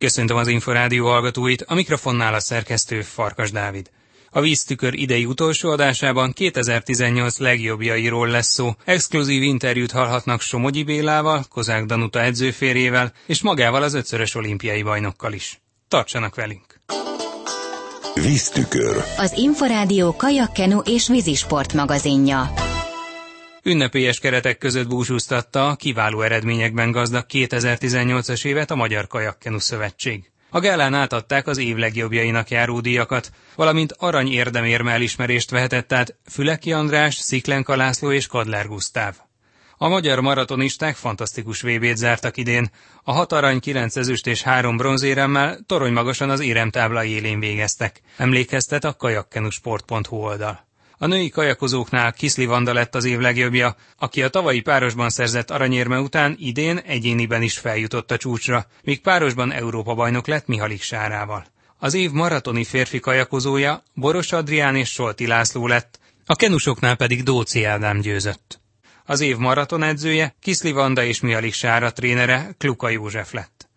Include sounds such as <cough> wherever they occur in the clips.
Köszöntöm az Inforádió hallgatóit, a mikrofonnál a szerkesztő Farkas Dávid. A víztükör idei utolsó adásában 2018 legjobbjairól lesz szó. Exkluzív interjút hallhatnak Somogyi Bélával, Kozák Danuta edzőférjével és magával az ötszörös olimpiai bajnokkal is. Tartsanak velünk! Víztükör. Az Inforádió kajakkenu és vízisport magazinja. Ünnepélyes keretek között búcsúztatta kiváló eredményekben gazdag 2018-as évet a Magyar Kajakkenu Szövetség. A gálán átadták az év legjobbjainak járó díjakat, valamint arany érdemérme elismerést vehetett át Füleki András, Sziklenka László és Kadler Gusztáv. A magyar maratonisták fantasztikus VB-t zártak idén. A hat arany, kilenc ezüst és három bronzéremmel torony magasan az éremtábla élén végeztek. Emlékeztet a kajakkenusport.hu oldal. A női kajakozóknál Kiszli Vanda lett az év legjobbja, aki a tavalyi párosban szerzett aranyérme után idén egyéniben is feljutott a csúcsra, míg párosban Európa bajnok lett Mihalik Sárával. Az év maratoni férfi kajakozója Boros Adrián és Solti László lett, a kenusoknál pedig Dóci Ádám győzött. Az év maratonedzője Kiszli Vanda és Mihalik Sára trénere Kluka József lett.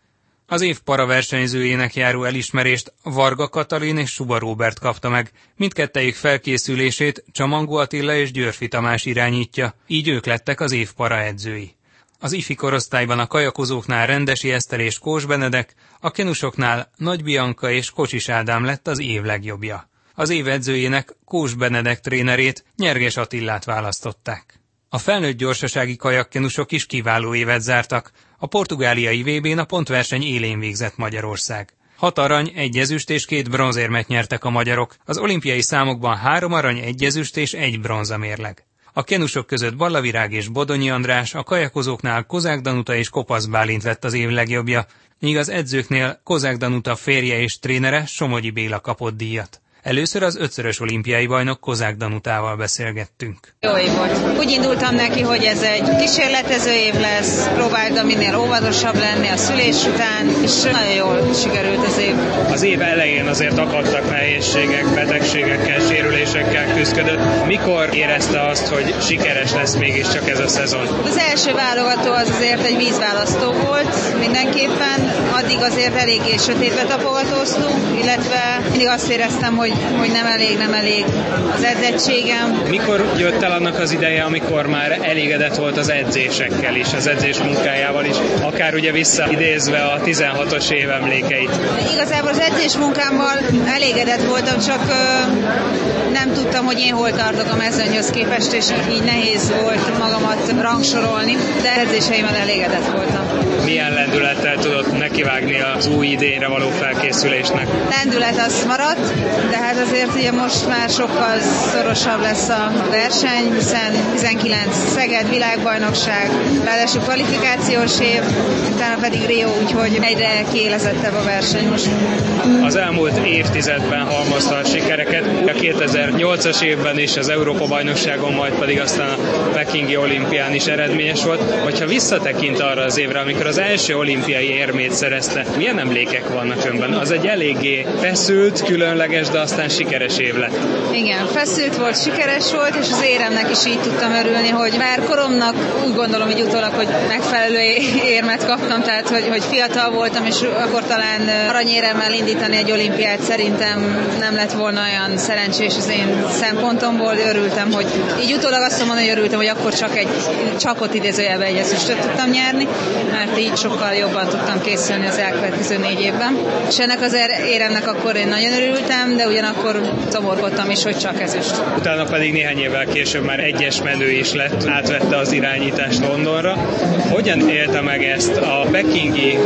Az év paraversenyzőjének járó elismerést Varga Katalin és Suba Róbert kapta meg. Mindkettejük felkészülését Csamangó Attila és Györfi Tamás irányítja, így ők lettek az év paraedzői. Az ifi korosztályban a kajakozóknál Rendesi Eszter és Kós Benedek, a kenusoknál Nagy Bianka és Kocsis Ádám lett az év legjobbja. Az év edzőjének Kós Benedek trénerét Nyerges Attillát választották. A felnőtt gyorsasági kajakkenusok is kiváló évet zártak. A portugáliai VB-n a pontverseny élén végzett Magyarország. Hat arany, egy ezüst és két bronzérmet nyertek a magyarok. Az olimpiai számokban három arany, egy ezüst és egy bronza mérleg. A kenusok között Ballavirág és Bodonyi András, a kajakozóknál Kozák Danuta és Kopasz Bálint lett az év legjobbja, míg az edzőknél Kozák Danuta férje és trénere Somogyi Béla kapott díjat. Először az ötszörös olimpiai bajnok Kozák Danutával beszélgettünk. Jó év volt. Úgy indultam neki, hogy ez egy kísérletező év lesz, próbáltam minél óvatosabb lenni a szülés után, és nagyon jól sikerült az év. Az év elején azért akadtak nehézségek, betegségekkel, sérülésekkel küzdött. Mikor érezte azt, hogy sikeres lesz mégiscsak ez a szezon? Az első válogató az azért egy vízválasztó volt mindenképpen, addig azért eléggé sötétbe tapogatóztunk, illetve mindig azt éreztem, hogy hogy, nem elég, nem elég az edzettségem. Mikor jött el annak az ideje, amikor már elégedett volt az edzésekkel is, az edzés munkájával is, akár ugye visszaidézve a 16-os év emlékeit? Igazából az edzés munkámmal elégedett voltam, csak nem tudtam, hogy én hol tartok a mezőnyhöz képest, és így nehéz volt magamat rangsorolni, de edzéseimmel elégedett voltam. Milyen lendülettel tudott nekivágni az új idényre való felkészülésnek? Lendület az maradt, de hát azért ugye most már sokkal szorosabb lesz a verseny, hiszen 19 Szeged világbajnokság, ráadásul kvalifikációs év, utána pedig Rio, úgyhogy egyre kiélezettebb a verseny most. Az elmúlt évtizedben halmozta a sikereket, a 2008-as évben is az Európa bajnokságon, majd pedig aztán a Pekingi olimpián is eredményes volt. Hogyha visszatekint arra az évre, amikor az első olimpiai érmét szerezte, milyen emlékek vannak önben? Az egy eléggé feszült, különleges, de aztán sikeres év lett. Igen, feszült volt, sikeres volt, és az éremnek is így tudtam örülni, hogy már koromnak úgy gondolom, hogy utólag, hogy megfelelő érmet kaptam, tehát hogy, hogy fiatal voltam, és akkor talán aranyéremmel indítani egy olimpiát szerintem nem lett volna olyan szerencsés az én szempontomból. Örültem, hogy így utólag azt mondom, hogy örültem, hogy akkor csak egy csakot idézőjelbe egy tudtam nyerni, mert így sokkal jobban tudtam készülni az elkövetkező négy évben. És ennek az éremnek akkor én nagyon örültem, de ugyanakkor szomorkodtam is, hogy csak ezüst. Utána pedig néhány évvel később már egyes menő is lett, átvette az irányítást Londonra. Hogyan élte meg ezt a pekingi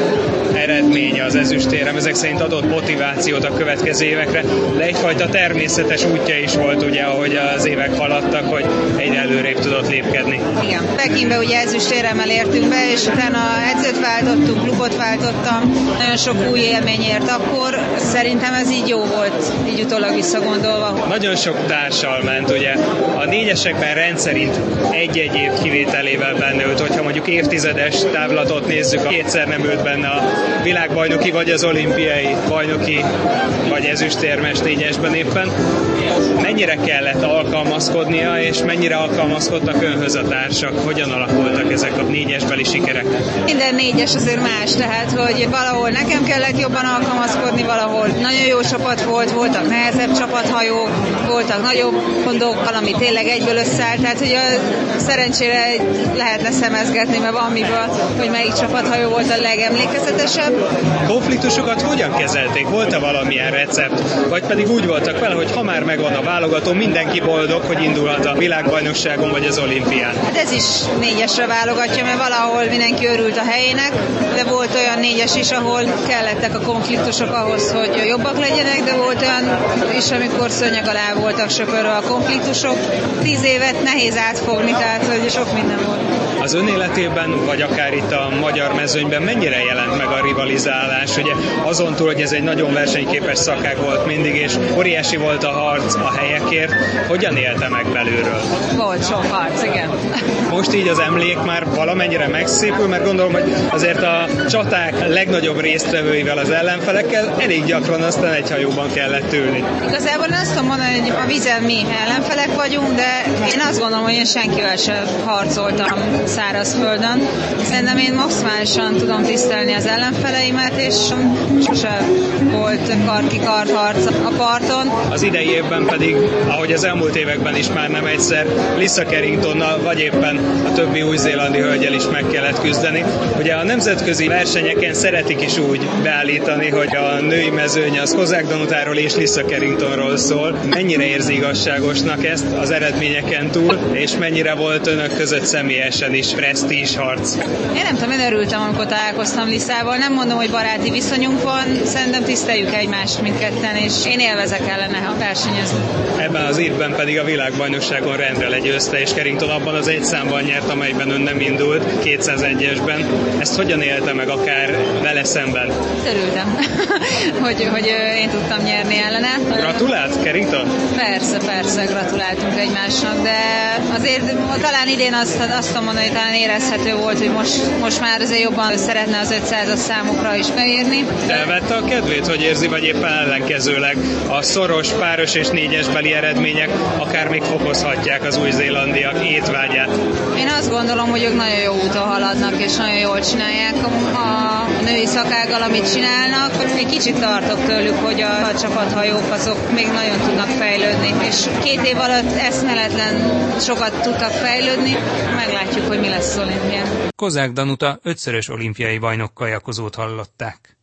eredménye az ezüstérem? Ezek szerint adott motivációt a következő évekre, de egyfajta természetes útja is volt, ugye, ahogy az évek haladtak, hogy egyre előrébb tudott lépkedni. Igen, Pekingbe ugye ezüstéremmel értünk be, és utána edzőt váltottunk, klubot váltottam, nagyon sok új élményért akkor. Szerintem ez így jó volt így utólag visszagondolva. Nagyon sok társal ment, ugye. A négyesekben rendszerint egy-egy év kivételével benne ült, hogyha mondjuk évtizedes távlatot nézzük, kétszer nem ült benne a világbajnoki, vagy az olimpiai bajnoki, vagy ezüstérmes négyesben éppen. Mennyire kellett alkalmazkodnia, és mennyire alkalmazkodtak önhöz a társak? Hogyan alakultak ezek a négyesbeli sikerek? Minden 2004-es azért más, tehát hogy valahol nekem kellett jobban alkalmazkodni, valahol nagyon jó csapat volt, voltak nehezebb csapathajók, voltak nagyobb gondok, ami tényleg egyből összeállt, tehát hogy szerencsére lehetne szemezgetni, mert van miből, hogy melyik csapathajó volt a legemlékezetesebb. Konfliktusokat hogyan kezelték? Volt-e valamilyen recept? Vagy pedig úgy voltak vele, hogy ha már megvan a válogató, mindenki boldog, hogy indulhat a világbajnokságon vagy az olimpián? Hát ez is négyesre válogatja, mert valahol mindenki örült a helyének, de volt olyan négyes is, ahol kellettek a konfliktusok ahhoz, hogy jobbak legyenek, de volt olyan is, amikor szönyeg alá voltak söpörve a konfliktusok. Tíz évet nehéz átfogni, tehát hogy sok minden volt. Az ön életében, vagy akár itt a magyar mezőnyben mennyire jelent meg a rivalizálás? Ugye azon túl, hogy ez egy nagyon versenyképes szakág volt mindig, és óriási volt a harc a helyekért, hogyan élte meg belülről? Volt sok harc, igen. Most így az emlék már valamennyire megszépül, mert gondolom, hogy azért a csaták legnagyobb résztvevőivel az ellenfelekkel elég gyakran aztán egy hajóban kellett ülni. Igazából azt tudom mondani, hogy a vizen mi ellenfelek vagyunk, de én azt gondolom, hogy én senkivel sem harcoltam szárazföldön. Szerintem én maximálisan tudom tisztelni az ellenfeleimet, és sose volt karki harc a parton. Az idei évben pedig, ahogy az elmúlt években is már nem egyszer, Lisa Carringtonnal, vagy éppen a többi új-zélandi hölgyel is meg kellett küzdeni. Ugye a nemzetközi versenyeken szeretik is úgy beállítani, hogy a női mezőny az Kozák Danutáról és Lisa Carringtonról szól. Mennyire érzi igazságosnak ezt az eredményeken túl, és mennyire volt önök között személyesen is presztízs harc? Én nem tudom, én örültem, amikor találkoztam Liszával. Nem mondom, hogy baráti viszonyunk van, szerintem tiszteljük egymást mindketten, és én élvezek ellene ha versenyezni. Ebben az évben pedig a világbajnokságon rendre legyőzte, és Carrington abban az egy számban nyert, amelyben ön nem indult, 201-esben. Ezt hogyan élte meg akár vele szemben? Örültem, <laughs> hogy, hogy én tudtam nyerni ellene. Gratulált, Carrington? Persze, persze, gratuláltunk egymásnak, de azért talán idén azt, azt tudom mondani, hogy talán érezhető volt, hogy most, most már azért jobban szeretne az 500-as számokra is beírni. Elvette a kedvét, hogy érzi, vagy éppen ellenkezőleg a szoros, páros és négyesbeli eredmények akár még fokozhatják az új-zélandiak étvágyát? Én azt gondolom, hogy ők nagyon jó úton haladnak, és nagyon jól csinálják a, a női szakággal, amit csinálnak. Egy kicsit tartok tőlük, hogy a, a csapathajók azok még nagyon tudnak fejlődni, és két év alatt eszmeletlen sokat tudtak fejlődni, meglátjuk, hogy mi lesz olimpián. Kozák Danuta ötszörös olimpiai bajnok kajakozót hallották.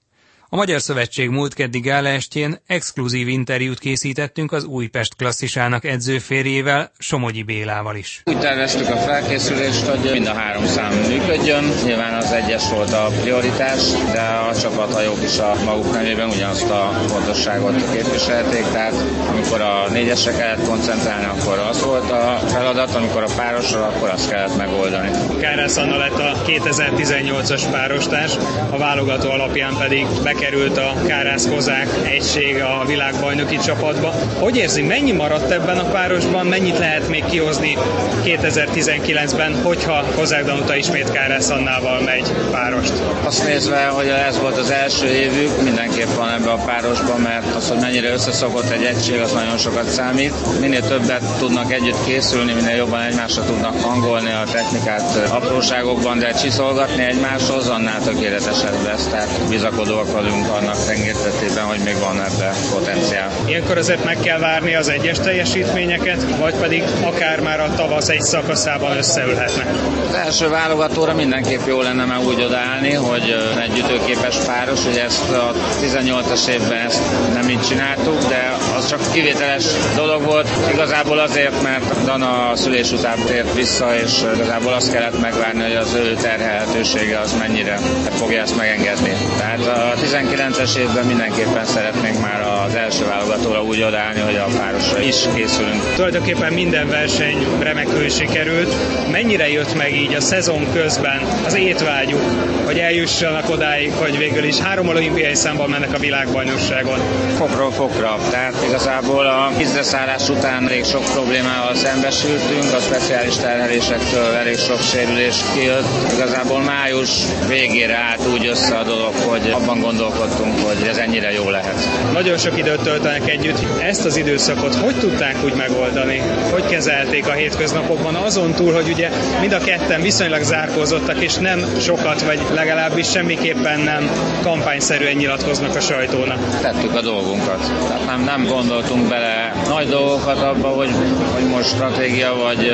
A Magyar Szövetség múlt keddi gálaestjén exkluzív interjút készítettünk az Újpest klasszisának edzőférjével, Somogyi Bélával is. Úgy terveztük a felkészülést, hogy mind a három szám működjön. Nyilván az egyes volt a prioritás, de a csapathajók is a maguk nevében ugyanazt a fontosságot képviselték, tehát amikor a négyesre kellett koncentrálni, akkor az volt a feladat, amikor a párosra, akkor azt kellett megoldani. Kárász Anna lett a 2018-as párostárs, a válogató alapján pedig be bekerült a Kárász Kozák egység a világbajnoki csapatba. Hogy érzi, mennyi maradt ebben a párosban, mennyit lehet még kihozni 2019-ben, hogyha Kozák Danuta ismét Kárász Annával megy párost? Azt nézve, hogy ez volt az első évük, mindenképp van ebbe a párosban, mert az, hogy mennyire összeszokott egy egység, az nagyon sokat számít. Minél többet tudnak együtt készülni, minél jobban egymásra tudnak hangolni a technikát apróságokban, de csiszolgatni egymáshoz, annál tökéletesebb lesz. Tehát bizakodóak vagyunk vagyunk annak tekintetében, hogy még van ebbe potenciál. Ilyenkor azért meg kell várni az egyes teljesítményeket, vagy pedig akár már a tavasz egy szakaszában összeülhetnek. Az első válogatóra mindenképp jó lenne már úgy odaállni, hogy egy ütőképes páros, hogy ezt a 18-as évben ezt nem így csináltuk, de az csak kivételes dolog volt. Igazából azért, mert Dana a szülés után tért vissza, és igazából azt kellett megvárni, hogy az ő terhelhetősége az mennyire fogja ezt megengedni. Tehát a 19-es évben mindenképpen szeretnénk már az első válogatóra úgy odállni, hogy a párosra is készülünk. Tulajdonképpen minden verseny remekül sikerült. Mennyire jött meg így a szezon közben az étvágyuk, hogy eljussanak odáig, hogy végül is három olimpiai számban mennek a világbajnokságon? Fokról fokra. Tehát igazából a vízreszállás után elég sok problémával szembesültünk, a speciális terhelésektől elég sok sérülés kijött. Igazából május végére állt úgy össze a dolog, hogy abban gondolom, gondolkodtunk, hogy ez ennyire jó lehet. Nagyon sok időt töltenek együtt. Ezt az időszakot hogy tudták úgy megoldani? Hogy kezelték a hétköznapokban? Azon túl, hogy ugye mind a ketten viszonylag zárkózottak, és nem sokat, vagy legalábbis semmiképpen nem kampányszerűen nyilatkoznak a sajtónak. Tettük a dolgunkat. Tehát nem, nem gondoltunk bele nagy dolgokat abba, hogy, hogy most stratégia vagy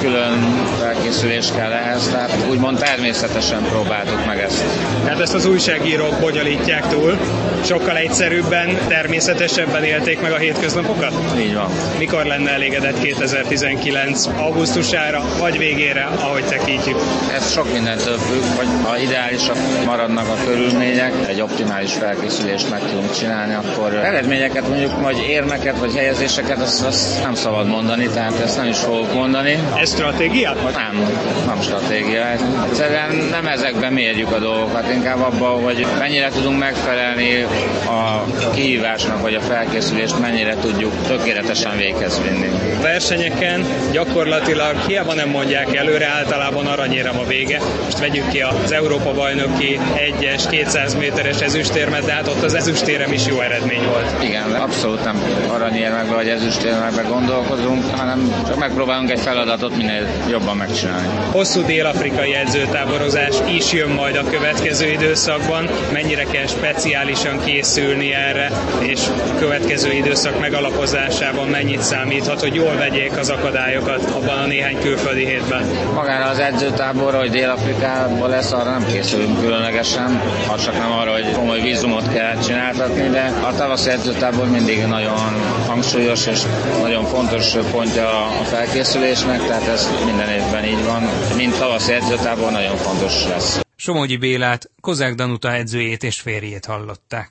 külön felkészülés kell ehhez. Tehát úgymond természetesen próbáltuk meg ezt. Tehát ezt az újságírók bonyolítják túl, sokkal egyszerűbben, természetesebben élték meg a hétköznapokat? Így van. Mikor lenne elégedett 2019 augusztusára, vagy végére, ahogy tekintjük? Ez sok mindentől függ, hogy ha ideálisak maradnak a körülmények, egy optimális felkészülést meg tudunk csinálni, akkor eredményeket, mondjuk vagy érmeket, vagy helyezéseket, azt, azt nem szabad mondani, tehát ezt nem is fogok mondani. Ez stratégia? Nem, nem stratégia. Egyszerűen nem ezekben mérjük a dolgokat, inkább abban, hogy mennyire tudunk megfelelni a kihívásnak, vagy a felkészülést mennyire tudjuk tökéletesen véghez vinni. Versenyeken gyakorlatilag hiába nem mondják előre, általában aranyérem a vége. Most vegyük ki az Európa bajnoki 1-es, 200 méteres ezüstérmet, de hát ott az ezüstérem is jó eredmény volt. Igen, abszolút nem aranyérmekbe vagy ezüstérmekbe gondolkozunk, hanem csak megpróbálunk egy feladatot minél jobban megcsinálni. Hosszú dél-afrikai edzőtáborozás is jön majd a következő időszakban. Mennyire kell speciálisan készülni erre, és a következő időszak megalapozásában mennyit számíthat, hogy jól vegyék az akadályokat abban a néhány külföldi hétben? Magára az edzőtáborra, hogy Dél-Afrikában lesz, arra nem készülünk különlegesen, ha csak nem arra, hogy komoly vízumot kell csináltatni, de a tavaszi edzőtábor mindig nagyon hangsúlyos és nagyon fontos pontja a felkészülésnek, tehát ez minden évben így van. Mint tavaszi edzőtábor nagyon fontos lesz. Somogyi Bélát, Kozák Danuta edzőjét és férjét hallották.